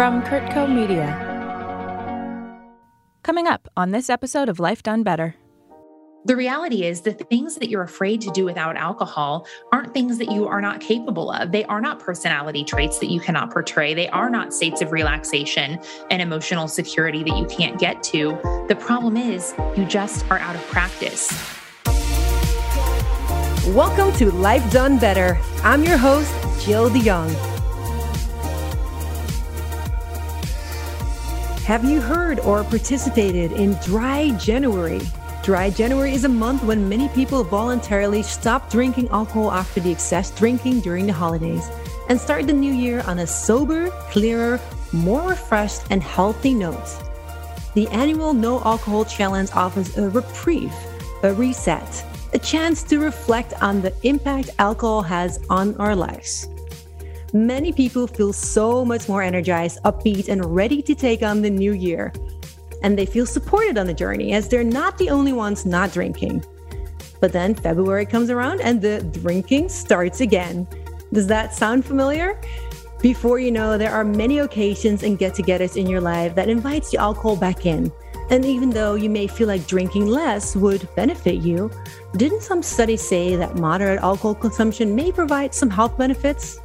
from Kurtco Media. Coming up on this episode of Life Done Better. The reality is the things that you're afraid to do without alcohol aren't things that you are not capable of. They are not personality traits that you cannot portray. They are not states of relaxation and emotional security that you can't get to. The problem is you just are out of practice. Welcome to Life Done Better. I'm your host, Jill DeYoung. Have you heard or participated in Dry January? Dry January is a month when many people voluntarily stop drinking alcohol after the excess drinking during the holidays and start the new year on a sober, clearer, more refreshed, and healthy note. The annual No Alcohol Challenge offers a reprieve, a reset, a chance to reflect on the impact alcohol has on our lives many people feel so much more energized, upbeat, and ready to take on the new year. And they feel supported on the journey as they're not the only ones not drinking. But then February comes around and the drinking starts again. Does that sound familiar? Before you know, there are many occasions and get togethers in your life that invites the alcohol back in. And even though you may feel like drinking less would benefit you, didn't some studies say that moderate alcohol consumption may provide some health benefits?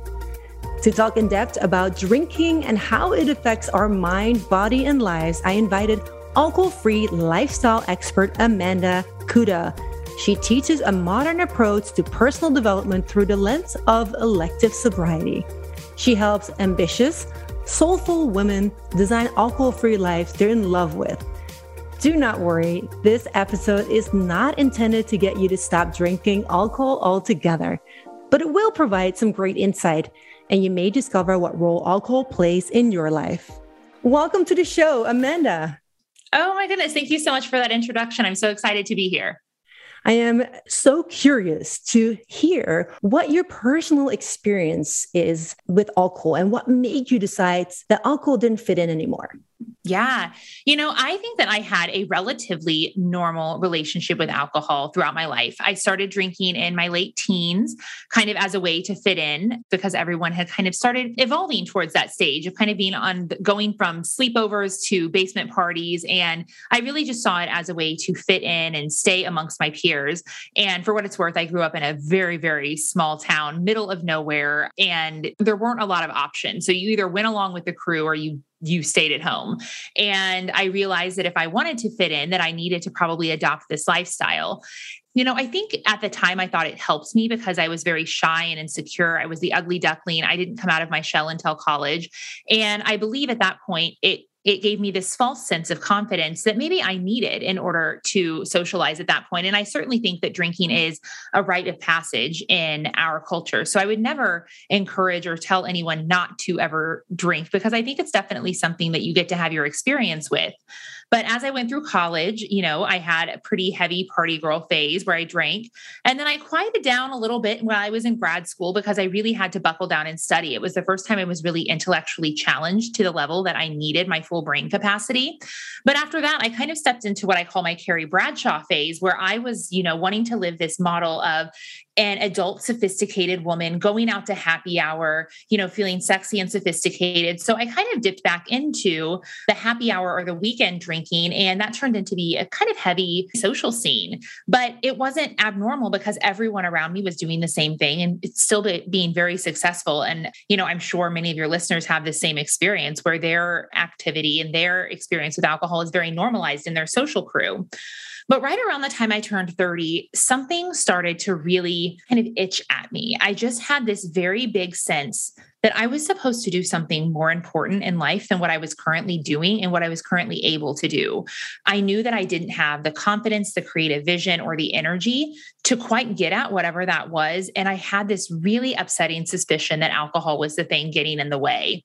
To talk in depth about drinking and how it affects our mind, body, and lives, I invited alcohol free lifestyle expert Amanda Kuda. She teaches a modern approach to personal development through the lens of elective sobriety. She helps ambitious, soulful women design alcohol free lives they're in love with. Do not worry, this episode is not intended to get you to stop drinking alcohol altogether, but it will provide some great insight and you may discover what role alcohol plays in your life. Welcome to the show, Amanda. Oh my goodness. Thank you so much for that introduction. I'm so excited to be here. I am so curious to hear what your personal experience is with alcohol and what made you decide that alcohol didn't fit in anymore. Yeah. You know, I think that I had a relatively normal relationship with alcohol throughout my life. I started drinking in my late teens, kind of as a way to fit in because everyone had kind of started evolving towards that stage of kind of being on going from sleepovers to basement parties. And I really just saw it as a way to fit in and stay amongst my peers. And for what it's worth, I grew up in a very, very small town, middle of nowhere, and there weren't a lot of options. So you either went along with the crew or you you stayed at home. And I realized that if I wanted to fit in, that I needed to probably adopt this lifestyle. You know, I think at the time I thought it helped me because I was very shy and insecure. I was the ugly duckling. I didn't come out of my shell until college. And I believe at that point it it gave me this false sense of confidence that maybe I needed in order to socialize at that point. And I certainly think that drinking is a rite of passage in our culture. So I would never encourage or tell anyone not to ever drink because I think it's definitely something that you get to have your experience with. But as I went through college, you know, I had a pretty heavy party girl phase where I drank. And then I quieted down a little bit while I was in grad school because I really had to buckle down and study. It was the first time I was really intellectually challenged to the level that I needed my full brain capacity. But after that, I kind of stepped into what I call my Carrie Bradshaw phase, where I was, you know, wanting to live this model of an adult sophisticated woman going out to happy hour you know feeling sexy and sophisticated so i kind of dipped back into the happy hour or the weekend drinking and that turned into be a kind of heavy social scene. But it wasn't abnormal because everyone around me was doing the same thing and it's still being very successful. And you know i'm sure many of your listeners have the same experience where their activity and their experience with alcohol is very normalized in their social crew. But right around the time I turned 30, something started to really kind of itch at me. I just had this very big sense that I was supposed to do something more important in life than what I was currently doing and what I was currently able to do. I knew that I didn't have the confidence, the creative vision, or the energy to quite get at whatever that was. And I had this really upsetting suspicion that alcohol was the thing getting in the way.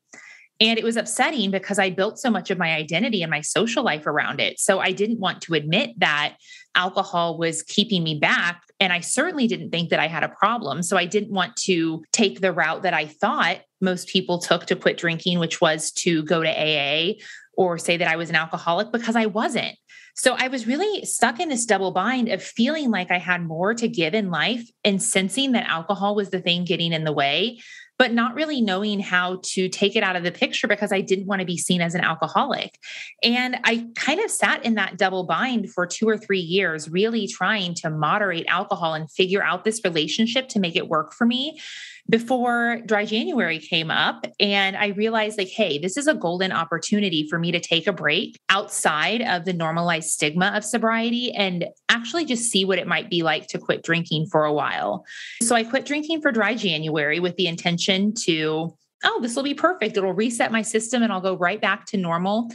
And it was upsetting because I built so much of my identity and my social life around it. So I didn't want to admit that alcohol was keeping me back. And I certainly didn't think that I had a problem. So I didn't want to take the route that I thought most people took to quit drinking, which was to go to AA or say that I was an alcoholic because I wasn't. So I was really stuck in this double bind of feeling like I had more to give in life and sensing that alcohol was the thing getting in the way but not really knowing how to take it out of the picture because I didn't want to be seen as an alcoholic. And I kind of sat in that double bind for two or three years, really trying to moderate alcohol and figure out this relationship to make it work for me before dry January came up. And I realized, like, hey, this is a golden opportunity for me to take a break outside of the normalized stigma of sobriety and actually just see what it might be like to quit drinking for a while. So I quit drinking for dry January with the intention to, oh, this will be perfect. It'll reset my system and I'll go right back to normal.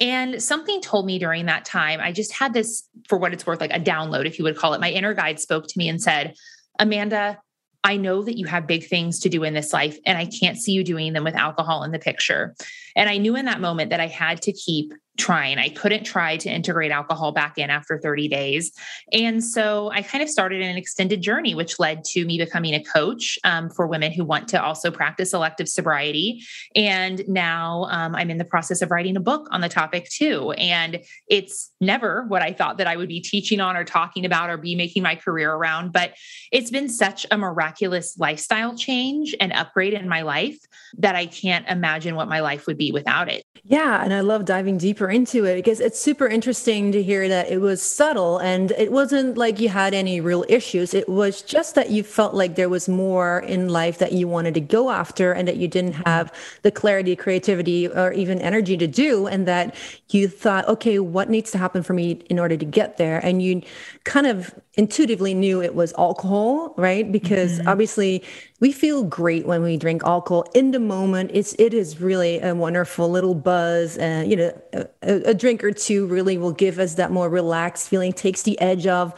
And something told me during that time, I just had this, for what it's worth, like a download, if you would call it. My inner guide spoke to me and said, Amanda, I know that you have big things to do in this life, and I can't see you doing them with alcohol in the picture. And I knew in that moment that I had to keep trying. I couldn't try to integrate alcohol back in after 30 days. And so I kind of started an extended journey, which led to me becoming a coach um, for women who want to also practice elective sobriety. And now um, I'm in the process of writing a book on the topic too. And it's never what I thought that I would be teaching on or talking about or be making my career around. But it's been such a miraculous lifestyle change and upgrade in my life that I can't imagine what my life would be without it. Yeah. And I love diving deeper into it because it's super interesting to hear that it was subtle and it wasn't like you had any real issues. It was just that you felt like there was more in life that you wanted to go after and that you didn't have the clarity, creativity, or even energy to do. And that you thought, okay, what needs to happen for me in order to get there? And you kind of intuitively knew it was alcohol, right? Because mm-hmm. obviously we feel great when we drink alcohol in the moment. It's it is really a wonderful little buzz, and you know, a, a drink or two really will give us that more relaxed feeling, takes the edge off.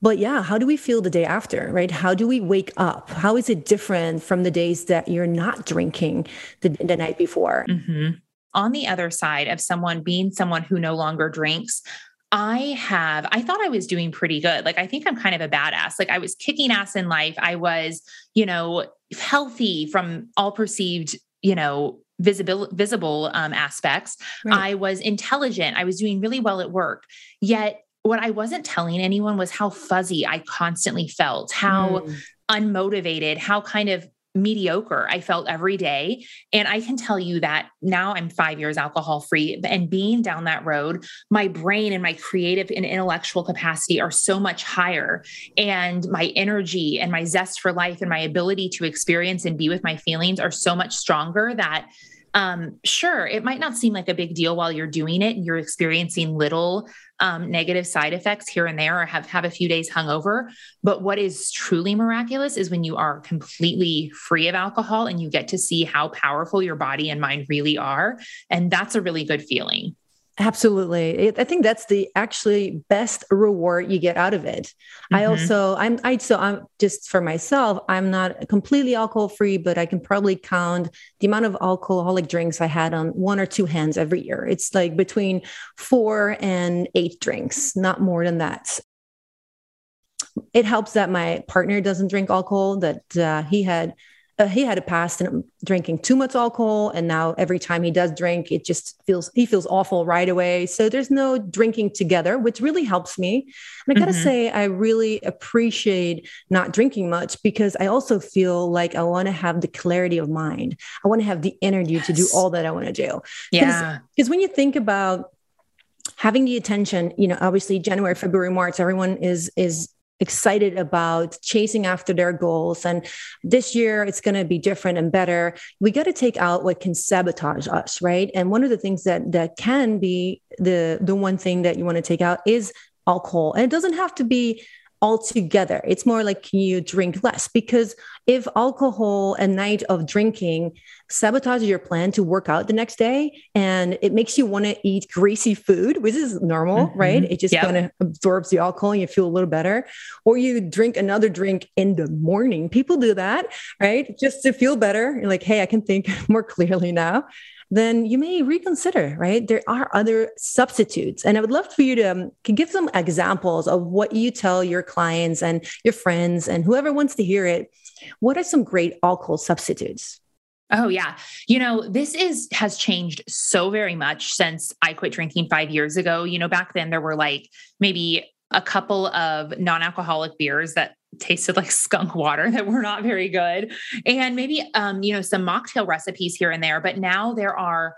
But yeah, how do we feel the day after, right? How do we wake up? How is it different from the days that you're not drinking the, the night before? Mm-hmm on the other side of someone being someone who no longer drinks, I have, I thought I was doing pretty good. Like, I think I'm kind of a badass. Like, I was kicking ass in life. I was, you know, healthy from all perceived, you know, visible visible um, aspects. Right. I was intelligent. I was doing really well at work. Yet, what I wasn't telling anyone was how fuzzy I constantly felt, how mm. unmotivated, how kind of mediocre I felt every day. And I can tell you that now I'm five years alcohol free and being down that road, my brain and my creative and intellectual capacity are so much higher. And my energy and my zest for life and my ability to experience and be with my feelings are so much stronger that um, sure, it might not seem like a big deal while you're doing it and you're experiencing little um, negative side effects here and there or have, have a few days hungover. But what is truly miraculous is when you are completely free of alcohol and you get to see how powerful your body and mind really are. And that's a really good feeling. Absolutely. I think that's the actually best reward you get out of it. Mm-hmm. I also I'm I so I'm just for myself, I'm not completely alcohol free, but I can probably count the amount of alcoholic drinks I had on one or two hands every year. It's like between 4 and 8 drinks, not more than that. It helps that my partner doesn't drink alcohol that uh, he had uh, he had a past in drinking too much alcohol and now every time he does drink it just feels he feels awful right away. So there's no drinking together which really helps me. And i gotta mm-hmm. say i really appreciate not drinking much because i also feel like i want to have the clarity of mind. I want to have the energy yes. to do all that i want to do yeah. because when you think about having the attention you know obviously january february march everyone is is excited about chasing after their goals. And this year it's going to be different and better. We got to take out what can sabotage us right? And one of the things that that can be the the one thing that you want to take out is alcohol. And it doesn't have to be altogether. It's more like can you drink less? Because if alcohol a night of drinking sabotages your plan to work out the next day and it makes you want to eat greasy food, which is normal, mm-hmm. right? It just yep. kind of absorbs the alcohol and you feel a little better. Or you drink another drink in the morning. People do that, right? Just to feel better. You're like, hey, I can think more clearly now then you may reconsider, right? There are other substitutes. And I would love for you to um, give some examples of what you tell your clients and your friends and whoever wants to hear it. What are some great alcohol substitutes? Oh yeah. You know, this is has changed so very much since I quit drinking 5 years ago. You know, back then there were like maybe a couple of non-alcoholic beers that tasted like skunk water that were not very good and maybe um you know some mocktail recipes here and there but now there are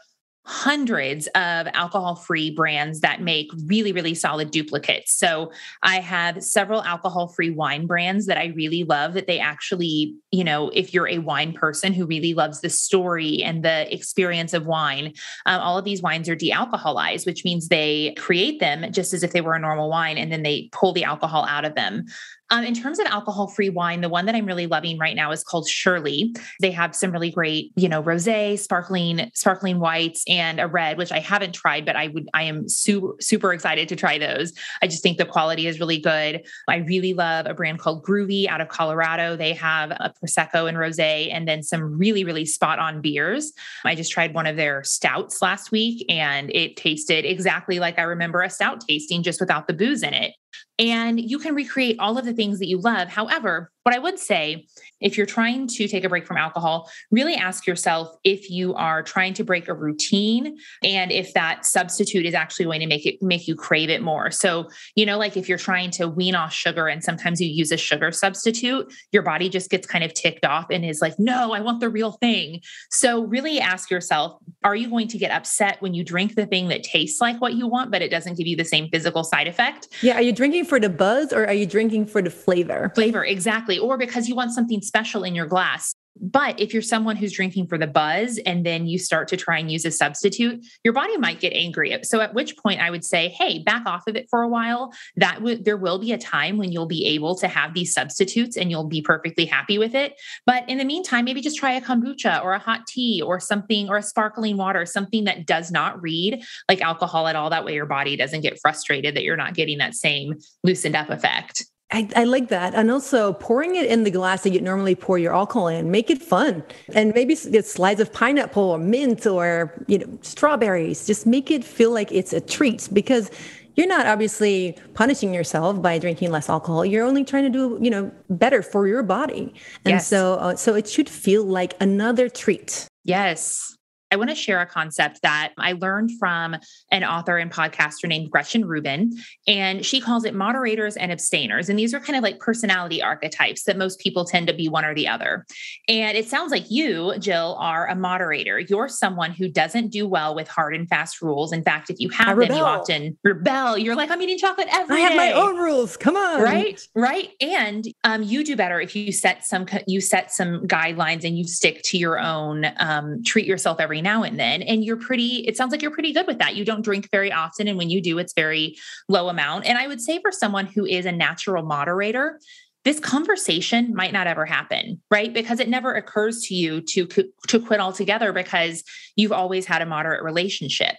hundreds of alcohol free brands that make really, really solid duplicates. So I have several alcohol free wine brands that I really love that they actually, you know, if you're a wine person who really loves the story and the experience of wine, um, all of these wines are de alcoholized, which means they create them just as if they were a normal wine and then they pull the alcohol out of them. Um, in terms of alcohol free wine, the one that I'm really loving right now is called Surely. They have some really great, you know, rosé, sparkling, sparkling whites, and a red, which I haven't tried, but I would, I am super, super excited to try those. I just think the quality is really good. I really love a brand called Grüvi out of Colorado. They have a prosecco and rosé, and then some really, really spot on beers. I just tried one of their stouts last week, and it tasted exactly like I remember a stout tasting, just without the booze in it and you can recreate all of the things that you love. However, what I would say, if you're trying to take a break from alcohol, really ask yourself if you are trying to break a routine and if that substitute is actually going to make it make you crave it more. So, you know, like if you're trying to wean off sugar and sometimes you use a sugar substitute, your body just gets kind of ticked off and is like, no, I want the real thing. So, really ask yourself, are you going to get upset when you drink the thing that tastes like what you want, but it doesn't give you the same physical side effect? Yeah. Are you drinking for the buzz or are you drinking for the flavor? Flavor, exactly. Or because you want something special in your glass. But if you're someone who's drinking for the buzz and then you start to try and use a substitute, your body might get angry. So at which point I would say, "Hey, back off of it for a while. That w- there will be a time when you'll be able to have these substitutes and you'll be perfectly happy with it. But in the meantime, maybe just try a kombucha or a hot tea or something or a sparkling water, something that does not read like alcohol at all. That way your body doesn't get frustrated that you're not getting that same loosened up effect." I, I, like that. And also pouring it in the glass that you normally pour your alcohol in, make it fun. And maybe get slides of pineapple or mint or, you know, strawberries. Just make it feel like it's a treat because you're not obviously punishing yourself by drinking less alcohol. You're only trying to do, you know, better for your body. And yes. so, uh, so it should feel like another treat. Yes. I want to share a concept that I learned from an author and podcaster named Gretchen Rubin, and she calls it moderators and abstainers. And these are kind of like personality archetypes that most people tend to be one or the other. And it sounds like you, Jill, are a moderator. You're someone who doesn't do well with hard and fast rules. In fact, if you have them, you often rebel. You're like, I'm eating chocolate every I day. have my own rules. Come on. Right, right. And um, you do better if you set some you set some guidelines and you stick to your own. Um, treat yourself every now and then. And you're pretty, it sounds like you're pretty good with that. You don't drink very often. And when you do, it's very low amount. And I would say for someone who is a natural moderator, this conversation might not ever happen right because it never occurs to you to to quit altogether because you've always had a moderate relationship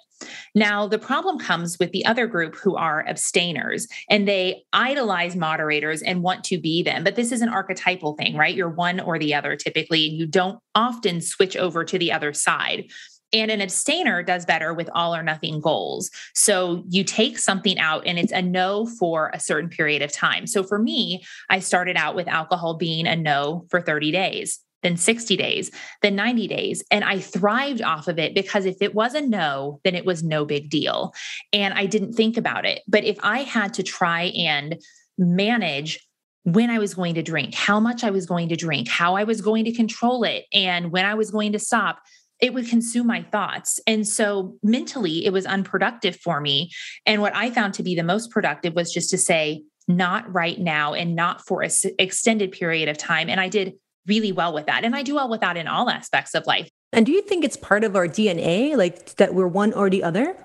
now the problem comes with the other group who are abstainers and they idolize moderators and want to be them but this is an archetypal thing right you're one or the other typically and you don't often switch over to the other side and an abstainer does better with all or nothing goals. So you take something out and it's a no for a certain period of time. So for me, I started out with alcohol being a no for 30 days then 60 days, then 90 days. And I thrived off of it because if it was a no, then it was no big deal. And I didn't think about it. But if I had to try and manage when I was going to drink, how much I was going to drink, how I was going to control it, and when I was going to stop, it would consume my thoughts. And so mentally, it was unproductive for me. And what I found to be the most productive was just to say, not right now and not for an extended period of time. And I did really well with that. And I do well with that in all aspects of life. And do you think it's part of our DNA, like that we're one or the other?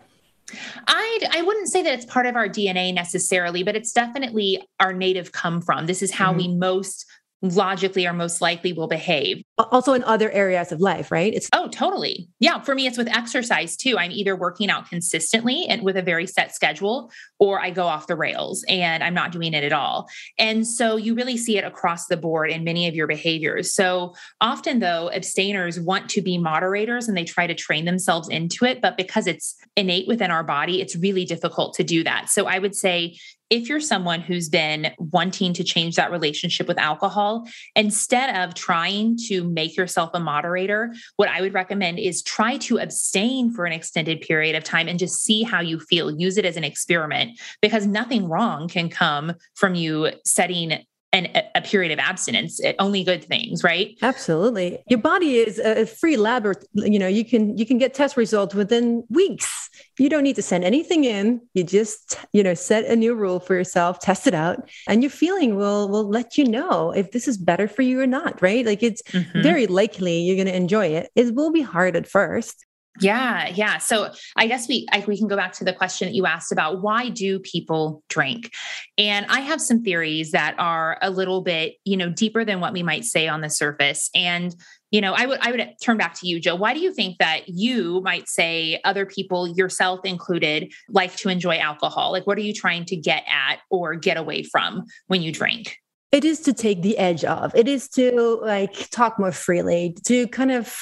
I I wouldn't say that it's part of our DNA necessarily, but it's definitely our native come from. This is how mm-hmm. we most logically or most likely will behave. Also in other areas of life, right? It's Oh, totally. Yeah, for me it's with exercise too. I'm either working out consistently and with a very set schedule or I go off the rails and I'm not doing it at all. And so you really see it across the board in many of your behaviors. So often though, abstainers want to be moderators and they try to train themselves into it, but because it's innate within our body, it's really difficult to do that. So I would say if you're someone who's been wanting to change that relationship with alcohol, instead of trying to make yourself a moderator, what I would recommend is try to abstain for an extended period of time and just see how you feel. Use it as an experiment because nothing wrong can come from you setting an, a period of abstinence, eh, only good things, right? Absolutely. Your body is a free lab, you know, you can, you can get test results within weeks. You don't need to send anything in. You just, you know, set a new rule for yourself, test it out, and your feeling will, will let you know if this is better for you or not, right? Like it's mm-hmm. very likely you're going to enjoy it. It will be hard at first. Yeah, yeah. So I guess we I, we can go back to the question that you asked about why do people drink? And I have some theories that are a little bit, you know, deeper than what we might say on the surface. And you know, I would I would turn back to you, Joe. Why do you think that you might say other people, yourself included, like to enjoy alcohol? Like what are you trying to get at or get away from when you drink? It is to take the edge off. It is to like talk more freely, to kind of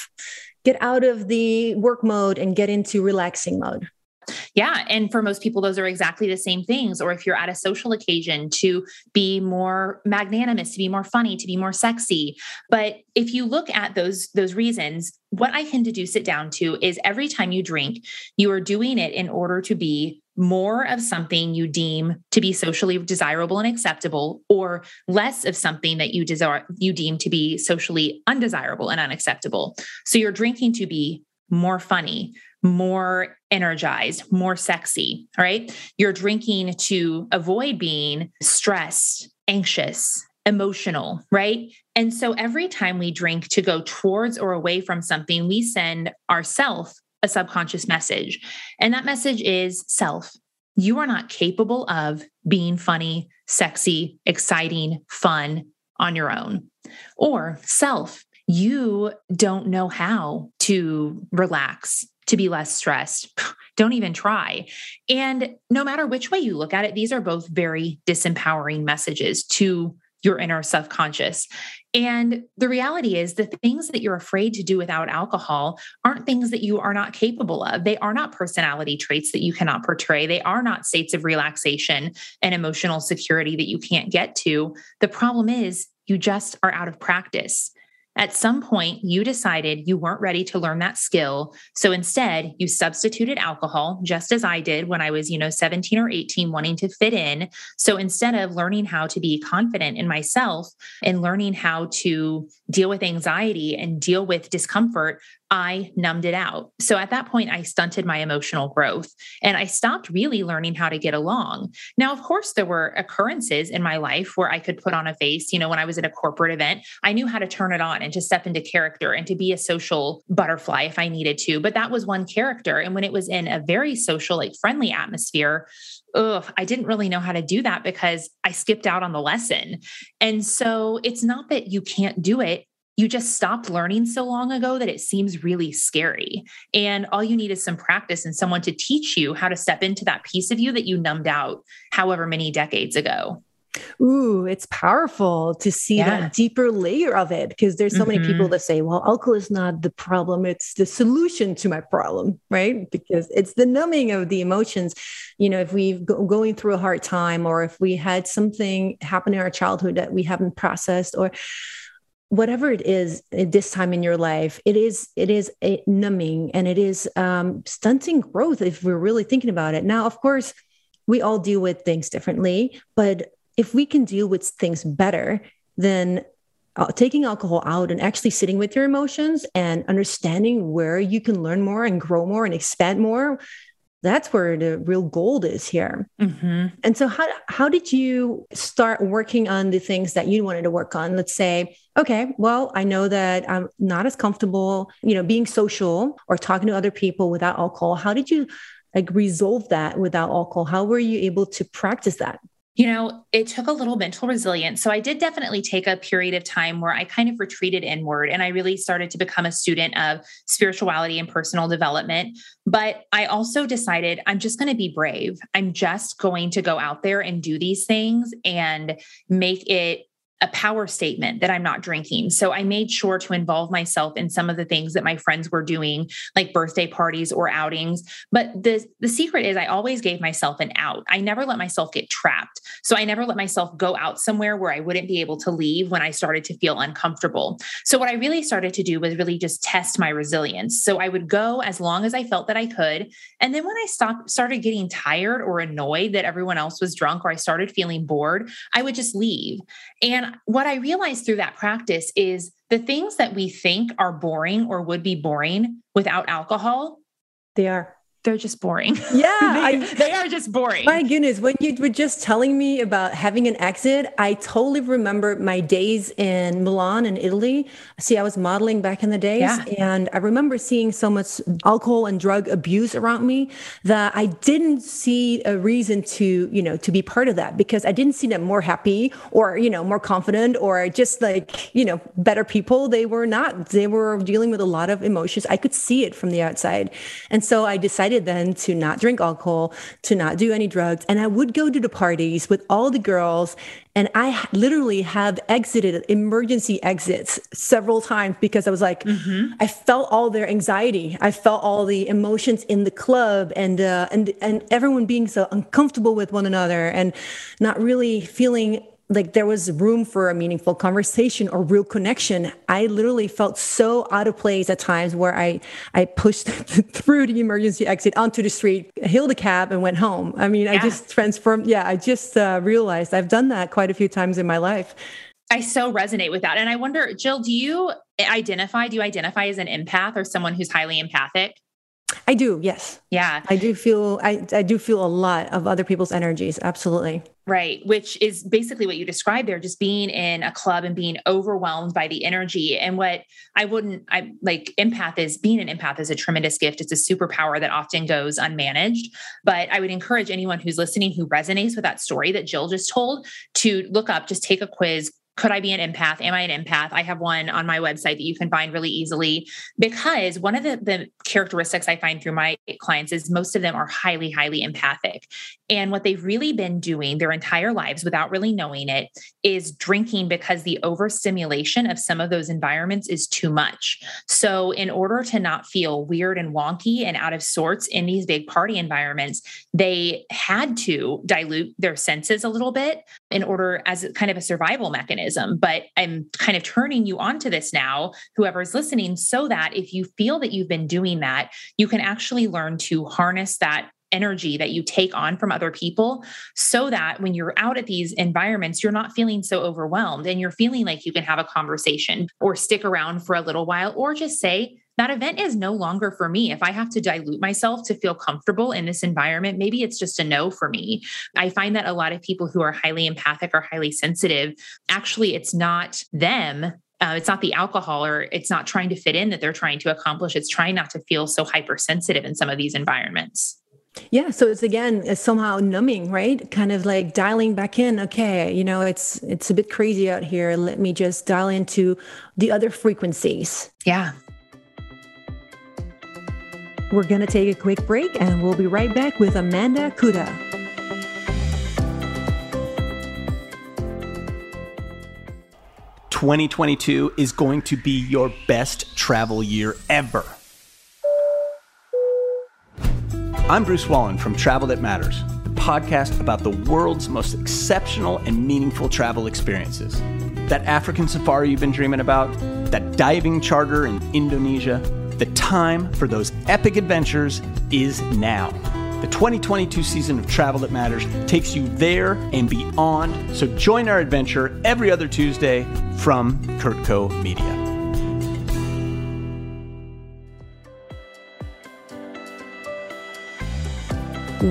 get out of the work mode and get into relaxing mode. Yeah. And for most people, those are exactly the same things. Or if you're at a social occasion, to be more magnanimous, to be more funny, to be more sexy. But if you look at those, those reasons, what I can deduce it down to is every time you drink, you are doing it in order to be more of something you deem to be socially desirable and acceptable or less of something that you desire you deem to be socially undesirable and unacceptable so you're drinking to be more funny more energized more sexy right you're drinking to avoid being stressed anxious emotional right and so every time we drink to go towards or away from something we send ourself a subconscious message. And that message is self. You are not capable of being funny, sexy, exciting, fun on your own. Or self, you don't know how to relax, to be less stressed. Don't even try. And no matter which way you look at it, these are both very disempowering messages to your inner subconscious. And the reality is, the things that you're afraid to do without alcohol aren't things that you are not capable of. They are not personality traits that you cannot portray. They are not states of relaxation and emotional security that you can't get to. The problem is, you just are out of practice. At some point, you decided you weren't ready to learn that skill. So instead, you substituted alcohol, just as I did when I was, you know, 17 or 18, wanting to fit in. So instead of learning how to be confident in myself and learning how to deal with anxiety and deal with discomfort, I numbed it out. So at that point, I stunted my emotional growth and I stopped really learning how to get along. Now, of course, there were occurrences in my life where I could put on a face. You know, when I was at a corporate event, I knew how to turn it on and to step into character and to be a social butterfly if I needed to. But that was one character. And when it was in a very social, like friendly atmosphere, ugh, I didn't really know how to do that because I skipped out on the lesson. And so it's not that you can't do it you just stopped learning so long ago that it seems really scary. And all you need is some practice and someone to teach you how to step into that piece of you that you numbed out however many decades ago. Ooh, it's powerful to see yeah. that deeper layer of it because there's so mm-hmm. many people that say, well, alcohol is not the problem, it's the solution to my problem, right? Because it's the numbing of the emotions. You know, if we've go- going through a hard time or if we had something happen in our childhood that we haven't processed or whatever it is at this time in your life it is it is a numbing and it is um, stunting growth if we're really thinking about it. Now of course we all deal with things differently but if we can deal with things better then uh, taking alcohol out and actually sitting with your emotions and understanding where you can learn more and grow more and expand more that's where the real gold is here. Mm-hmm. And so, how how did you start working on the things that you wanted to work on? Let's say, okay, well, I know that I'm not as comfortable, you know, being social or talking to other people without alcohol. How did you like resolve that without alcohol? How were you able to practice that? You know, it took a little mental resilience. So I did definitely take a period of time where I kind of retreated inward and I really started to become a student of spirituality and personal development. But I also decided I'm just going to be brave. I'm just going to go out there and do these things and make it a power statement that I'm not drinking. So I made sure to involve myself in some of the things that my friends were doing, like birthday parties or outings. But the, the secret is I always gave myself an out. I never let myself get trapped. So I never let myself go out somewhere where I wouldn't be able to leave when I started to feel uncomfortable. So what I really started to do was really just test my resilience. So I would go as long as I felt that I could. And then when I stopped, started getting tired or annoyed that everyone else was drunk or I started feeling bored, I would just leave. And And what I realized through that practice is the things that we think are boring or would be boring without alcohol, they are they're just boring. Yeah, they, I, they, are just boring. My goodness, when you were just telling me about having an exit, I totally remember my days in Milan in Italy. See, I was modeling back in the days, yeah. and I remember seeing so much alcohol and drug abuse around me that I didn't see a reason to, you know, to be part of that because I didn't see them more happy or, you know, more confident or just like, you know, better people. They were not. They were dealing with a lot of emotions. I could see it from the outside, and so I decided decided then to not drink alcohol, to not do any drugs. And I would go to the parties with all the girls. And I literally have exited emergency exits several times because I was like, mm-hmm. I felt all their anxiety. I felt all the emotions in the club and, uh, and, and everyone being so uncomfortable with one another and not really feeling like there was room for a meaningful conversation or real connection. I literally felt so out of place at times where i i pushed through the emergency exit onto the street hailed a cab and went home. I mean yeah. i just transformed yeah i just uh, realized i've done that quite a few times in my life. I so resonate with that. And i wonder jill do you identify do you identify as an empath or someone who's highly empathic I do, yes. Yeah. I do feel I, I do feel a lot of other people's energies. Absolutely. Right. Which is basically what you described there, just being in a club and being overwhelmed by the energy. And what I wouldn't I like empath is being an empath is a tremendous gift. It's a superpower that often goes unmanaged. But I would encourage anyone who's listening who resonates with that story that Jill just told to look up, just take a quiz, could I be an empath? Am I an empath? I have one on my website that you can find really easily because one of the, the characteristics I find through my clients is most of them are highly, highly empathic. And what they've really been doing their entire lives without really knowing it is drinking because the overstimulation of some of those environments is too much. So, in order to not feel weird and wonky and out of sorts in these big party environments, they had to dilute their senses a little bit in order as kind of a survival mechanism. But I'm kind of turning you onto this now, whoever's listening, so that if you feel that you've been doing that, you can actually learn to harness that energy that you take on from other people so that when you're out at these environments, you're not feeling so overwhelmed and you're feeling like you can have a conversation or stick around for a little while or just say, that event is no longer for me. If I have to dilute myself to feel comfortable in this environment, maybe it's just a no for me. I find that a lot of people who are highly empathic or highly sensitive, actually, it's not them uh, it's not the alcohol or it's not trying to fit in that they're trying to accomplish. It's trying not to feel so hypersensitive in some of these environments. Yeah, so it's again it's somehow numbing, right? Kind of like dialing back in. Okay, you know, it's it's a bit crazy out here. Let me just dial into the other frequencies. Yeah. We're going to take a quick break and we'll be right back with Amanda Kuda. Twenty twenty two is going to be your best travel year ever. I'm Bruce Wallen from Travel That Matters, the podcast about the world's most exceptional and meaningful travel experiences. That African safari you've been dreaming about, that diving charter in Indonesia, the time for those epic adventures is now. The 2022 season of Travel That Matters takes you there and beyond, so join our adventure every other Tuesday from Kurtco Media.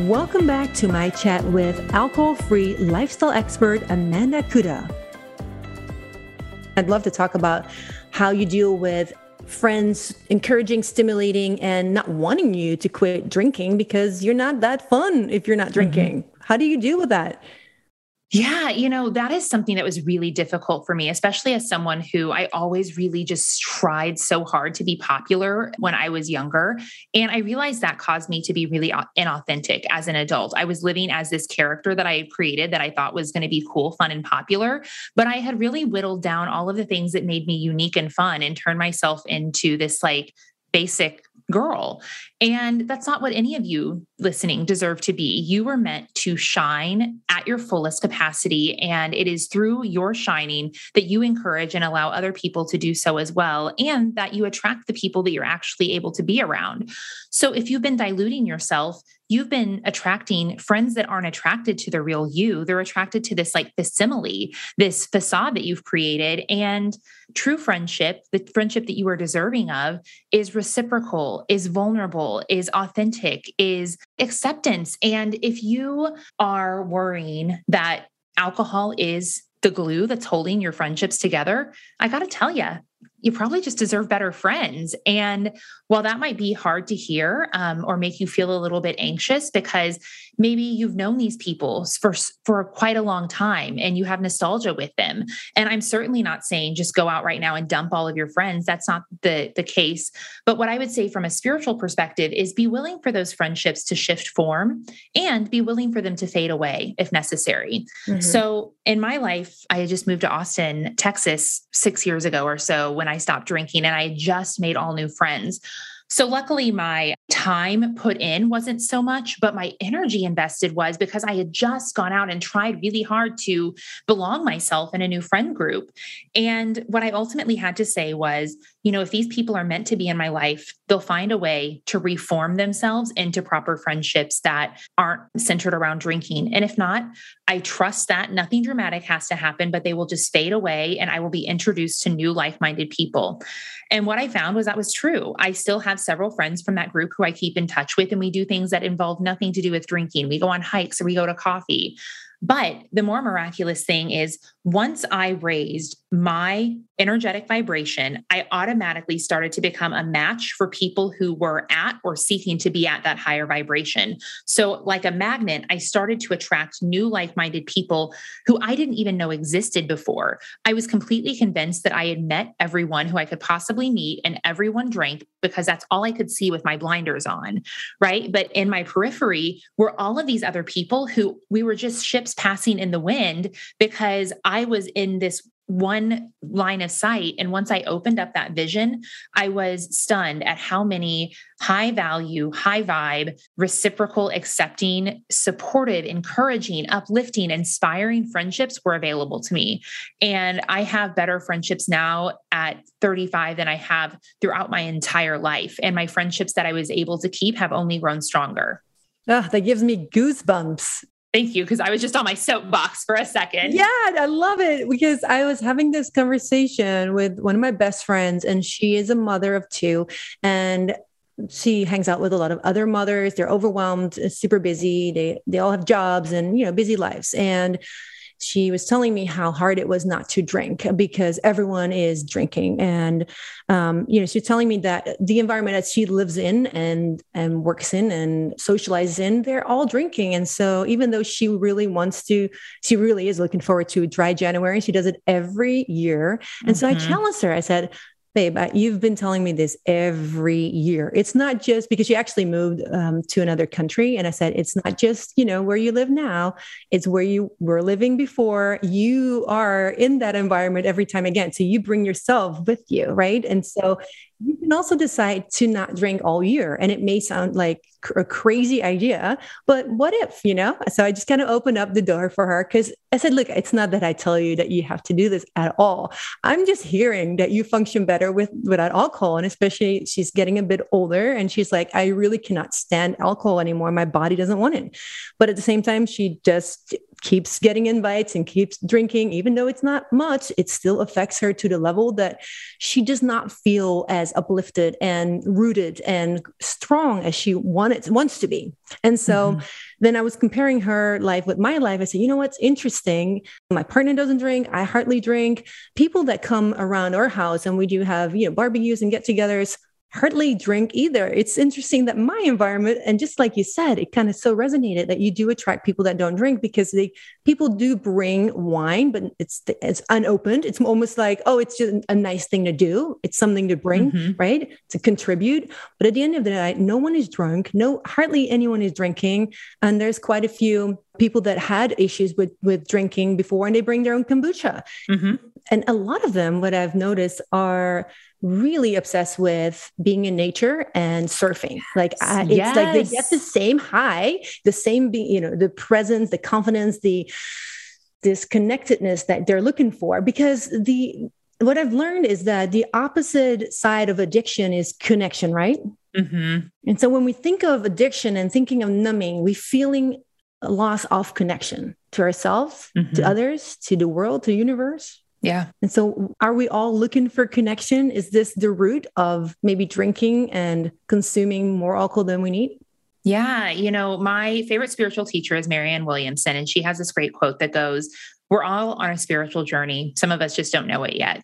Welcome back to my chat with alcohol free lifestyle expert Amanda Kuda. I'd love to talk about how you deal with friends encouraging, stimulating, and not wanting you to quit drinking because you're not that fun if you're not drinking. Mm-hmm. How do you deal with that? Yeah, you know, that is something that was really difficult for me, especially as someone who I always really just tried so hard to be popular when I was younger. And I realized that caused me to be really inauthentic as an adult. I was living as this character that I had created that I thought was going to be cool, fun, and popular. But I had really whittled down all of the things that made me unique and fun and turned myself into this like basic girl. And that's not what any of you listening deserve to be. You were meant to shine at your fullest capacity. And it is through your shining that you encourage and allow other people to do so as well, and that you attract the people that you're actually able to be around. So if you've been diluting yourself, you've been attracting friends that aren't attracted to the real you. They're attracted to this like facsimile, this facade that you've created. And true friendship, the friendship that you are deserving of, is reciprocal, is vulnerable, is authentic, is acceptance. And if you are worrying that alcohol is the glue that's holding your friendships together, I got to tell you, you probably just deserve better friends. And while that might be hard to hear um, or make you feel a little bit anxious because maybe you've known these people for for quite a long time and you have nostalgia with them and i'm certainly not saying just go out right now and dump all of your friends that's not the the case but what i would say from a spiritual perspective is be willing for those friendships to shift form and be willing for them to fade away if necessary mm-hmm. so in my life i just moved to austin texas 6 years ago or so when i stopped drinking and i just made all new friends so, luckily, my time put in wasn't so much, but my energy invested was because I had just gone out and tried really hard to belong myself in a new friend group. And what I ultimately had to say was, you know, if these people are meant to be in my life, they'll find a way to reform themselves into proper friendships that aren't centered around drinking. And if not, I trust that nothing dramatic has to happen, but they will just fade away and I will be introduced to new like minded people. And what I found was that was true. I still have several friends from that group who I keep in touch with, and we do things that involve nothing to do with drinking. We go on hikes or we go to coffee. But the more miraculous thing is once I raised my energetic vibration, I automatically started to become a match for people who were at or seeking to be at that higher vibration. So, like a magnet, I started to attract new like minded people who I didn't even know existed before. I was completely convinced that I had met everyone who I could possibly meet and everyone drank because that's all I could see with my blinders on. Right. But in my periphery were all of these other people who we were just ships passing in the wind because I was in this one line of sight. And once I opened up that vision, I was stunned at how many high value, high vibe, reciprocal, accepting, supportive, encouraging, uplifting, inspiring friendships were available to me. And I have better friendships now at 35 than I have throughout my entire life. And my friendships that I was able to keep have only grown stronger. Oh, that gives me goosebumps. Thank you, because I was just on my soapbox for a second. Yeah, I love it because I was having this conversation with one of my best friends, and she is a mother of two. And she hangs out with a lot of other mothers. They're overwhelmed, super busy. They they all have jobs and you know busy lives. And she was telling me how hard it was not to drink because everyone is drinking and um, you know she's telling me that the environment that she lives in and and works in and socializes in they're all drinking and so even though she really wants to she really is looking forward to dry january she does it every year and mm-hmm. so i mm-hmm. challenged her i said babe, you've been telling me this every year. It's not just because you actually moved um, to another country. And I said, it's not just, you know, where you live now, it's where you were living before. You are in that environment every time again. So you bring yourself with you, right? And so you can also decide to not drink all year. And it may sound like a crazy idea, but what if, you know? So I just kind of opened up the door for her because I said, look, it's not that I tell you that you have to do this at all. I'm just hearing that you function better with without alcohol. And especially she's getting a bit older and she's like, I really cannot stand alcohol anymore. My body doesn't want it. But at the same time, she just keeps getting invites and keeps drinking, even though it's not much, it still affects her to the level that she does not feel as uplifted and rooted and strong as she wanted wants to be. And so mm-hmm. then I was comparing her life with my life. I said, you know what's interesting? My partner doesn't drink. I hardly drink. People that come around our house and we do have, you know, barbecues and get-togethers hardly drink either. It's interesting that my environment, and just like you said, it kind of so resonated that you do attract people that don't drink because they people do bring wine, but it's it's unopened. It's almost like oh, it's just a nice thing to do. It's something to bring, mm-hmm. right, to contribute. But at the end of the night, no one is drunk. No, hardly anyone is drinking, and there's quite a few people that had issues with with drinking before, and they bring their own kombucha. Mm-hmm. And a lot of them, what I've noticed, are really obsessed with being in nature and surfing. Like uh, it's yes. like they get the same high, the same, be, you know, the presence, the confidence, the this connectedness that they're looking for. Because the what I've learned is that the opposite side of addiction is connection, right? Mm-hmm. And so when we think of addiction and thinking of numbing, we feeling a loss of connection to ourselves, mm-hmm. to others, to the world, to the universe. Yeah. And so are we all looking for connection? Is this the root of maybe drinking and consuming more alcohol than we need? Yeah. You know, my favorite spiritual teacher is Marianne Williamson, and she has this great quote that goes, We're all on a spiritual journey. Some of us just don't know it yet.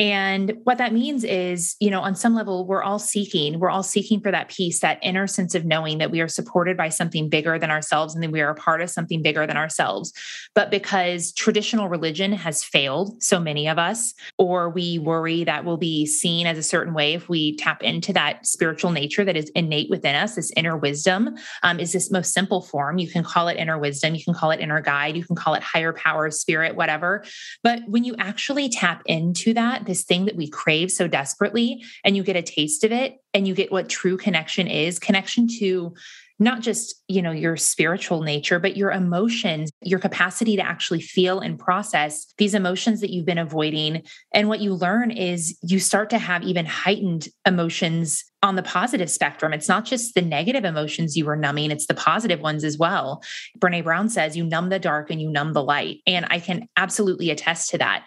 And what that means is, you know, on some level, we're all seeking, we're all seeking for that peace, that inner sense of knowing that we are supported by something bigger than ourselves and that we are a part of something bigger than ourselves. But because traditional religion has failed so many of us, or we worry that we'll be seen as a certain way if we tap into that spiritual nature that is innate within us, this inner wisdom um, is this most simple form. You can call it inner wisdom, you can call it inner guide, you can call it higher power, spirit, whatever. But when you actually tap into that, this thing that we crave so desperately and you get a taste of it and you get what true connection is connection to not just you know your spiritual nature but your emotions your capacity to actually feel and process these emotions that you've been avoiding. And what you learn is you start to have even heightened emotions on the positive spectrum. It's not just the negative emotions you were numbing it's the positive ones as well. Brené Brown says you numb the dark and you numb the light and i can absolutely attest to that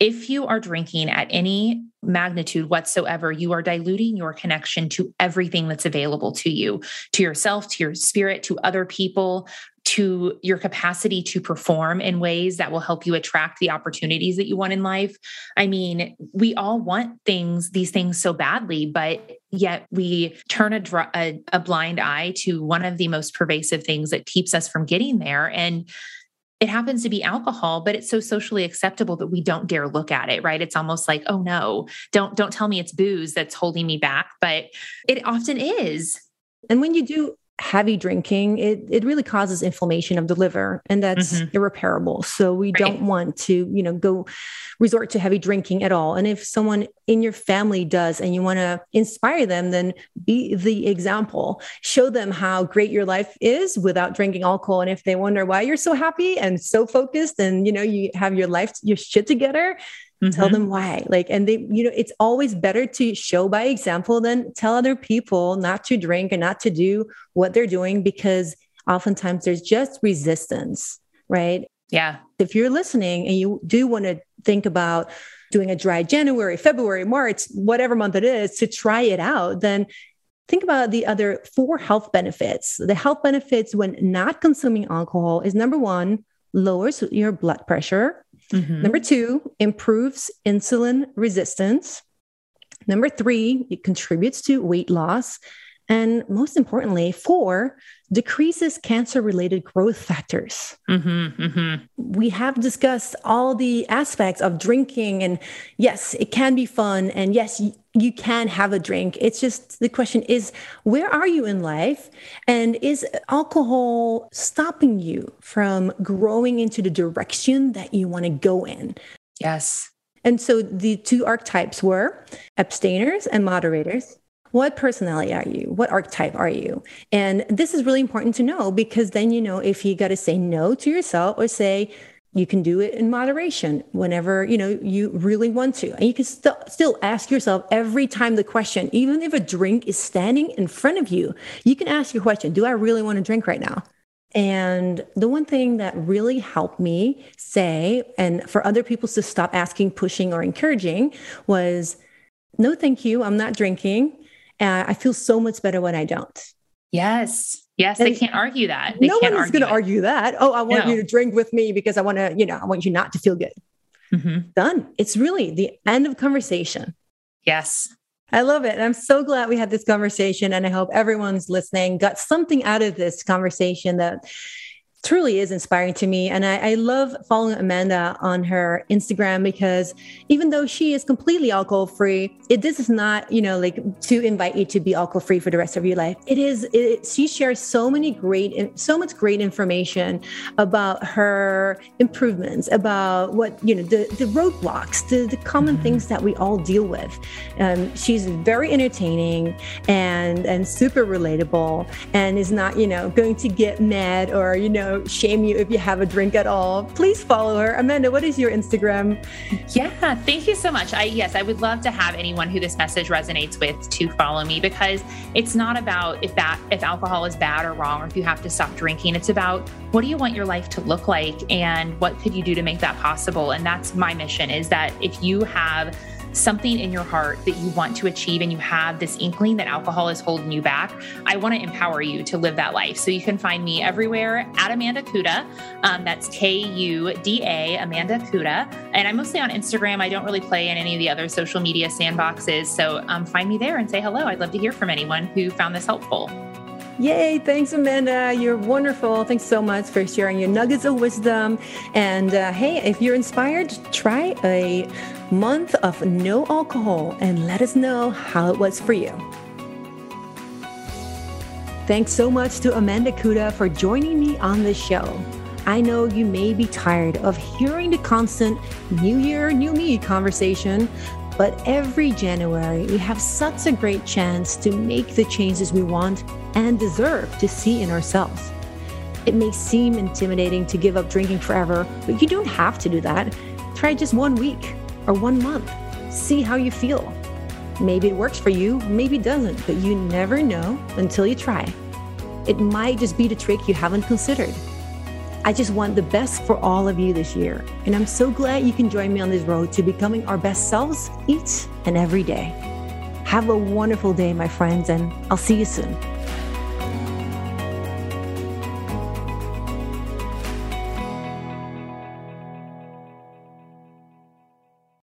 if you are drinking at any magnitude whatsoever, you are diluting your connection to everything that's available to you, to yourself, to your spirit, to other people, to your capacity to perform in ways that will help you attract the opportunities that you want in life. I mean, we all want things, these things so badly, but yet we turn a, a, a blind eye to one of the most pervasive things that keeps us from getting there. And it happens to be alcohol but it's so socially acceptable that we don't dare look at it right? It's almost like oh no don't don't tell me it's booze that's holding me back but it often is. And when you do heavy drinking, it, it really causes inflammation of the liver and that's mm-hmm. irreparable. So we right. don't want to, you know, go resort to heavy drinking at all. And if someone in your family does and you want to inspire them, then be the example. Show them how great your life is without drinking alcohol. And if they wonder why you're so happy and so focused and you know you have your life, your shit together, Mm-hmm. tell them why like and they you know it's always better to show by example than tell other people not to drink and not to do what they're doing because oftentimes there's just resistance right? Yeah. If you're listening and you do want to think about doing a dry january february march whatever month it is to try it out then think about the other four health benefits. The health benefits when not consuming alcohol is number one lowers your blood pressure Mm-hmm. Number two, improves insulin resistance. Number three, it contributes to weight loss. And most importantly, four, decreases cancer related growth factors. Mm-hmm, mm-hmm. We have discussed all the aspects of drinking, and yes, it can be fun. And yes, you can have a drink. It's just the question is where are you in life? And is alcohol stopping you from growing into the direction that you want to go in? Yes. And so the two archetypes were abstainers and moderators what personality are you what archetype are you and this is really important to know because then you know if you got to say no to yourself or say you can do it in moderation whenever you know you really want to and you can st- still ask yourself every time the question even if a drink is standing in front of you you can ask your question do i really want to drink right now and the one thing that really helped me say and for other people to stop asking pushing or encouraging was no thank you i'm not drinking and I feel so much better when I don't. Yes. Yes, and they can't argue that. They no one is going to argue that. Oh, I want no. you to drink with me because I want to, you know, I want you not to feel good. Mm-hmm. Done. It's really the end of conversation. Yes. I love it. I'm so glad we had this conversation. And I hope everyone's listening got something out of this conversation that truly is inspiring to me. And I, I, love following Amanda on her Instagram because even though she is completely alcohol free, it this is not, you know, like to invite you to be alcohol free for the rest of your life. It is, it, she shares so many great, so much great information about her improvements, about what, you know, the, the roadblocks, the, the common things that we all deal with. Um, she's very entertaining and, and super relatable and is not, you know, going to get mad or, you know, know, shame you if you have a drink at all. Please follow her. Amanda, what is your Instagram? Yeah, thank you so much. I yes, I would love to have anyone who this message resonates with to follow me because it's not about if that if alcohol is bad or wrong or if you have to stop drinking. It's about what do you want your life to look like and what could you do to make that possible? And that's my mission is that if you have something in your heart that you want to achieve and you have this inkling that alcohol is holding you back, I want to empower you to live that life. So you can find me everywhere at Amanda Kuda. Um, that's K U D A, Amanda Kuda. And I'm mostly on Instagram. I don't really play in any of the other social media sandboxes. So um, find me there and say hello. I'd love to hear from anyone who found this helpful. Yay. Thanks, Amanda. You're wonderful. Thanks so much for sharing your nuggets of wisdom. And uh, hey, if you're inspired, try a month of no alcohol and let us know how it was for you. Thanks so much to Amanda Kuda for joining me on this show. I know you may be tired of hearing the constant New Year, New Me conversation, but every January we have such a great chance to make the changes we want and deserve to see in ourselves. It may seem intimidating to give up drinking forever, but you don't have to do that. Try just one week or one month. See how you feel. Maybe it works for you, maybe it doesn't, but you never know until you try. It might just be the trick you haven't considered. I just want the best for all of you this year, and I'm so glad you can join me on this road to becoming our best selves each and every day. Have a wonderful day, my friends, and I'll see you soon.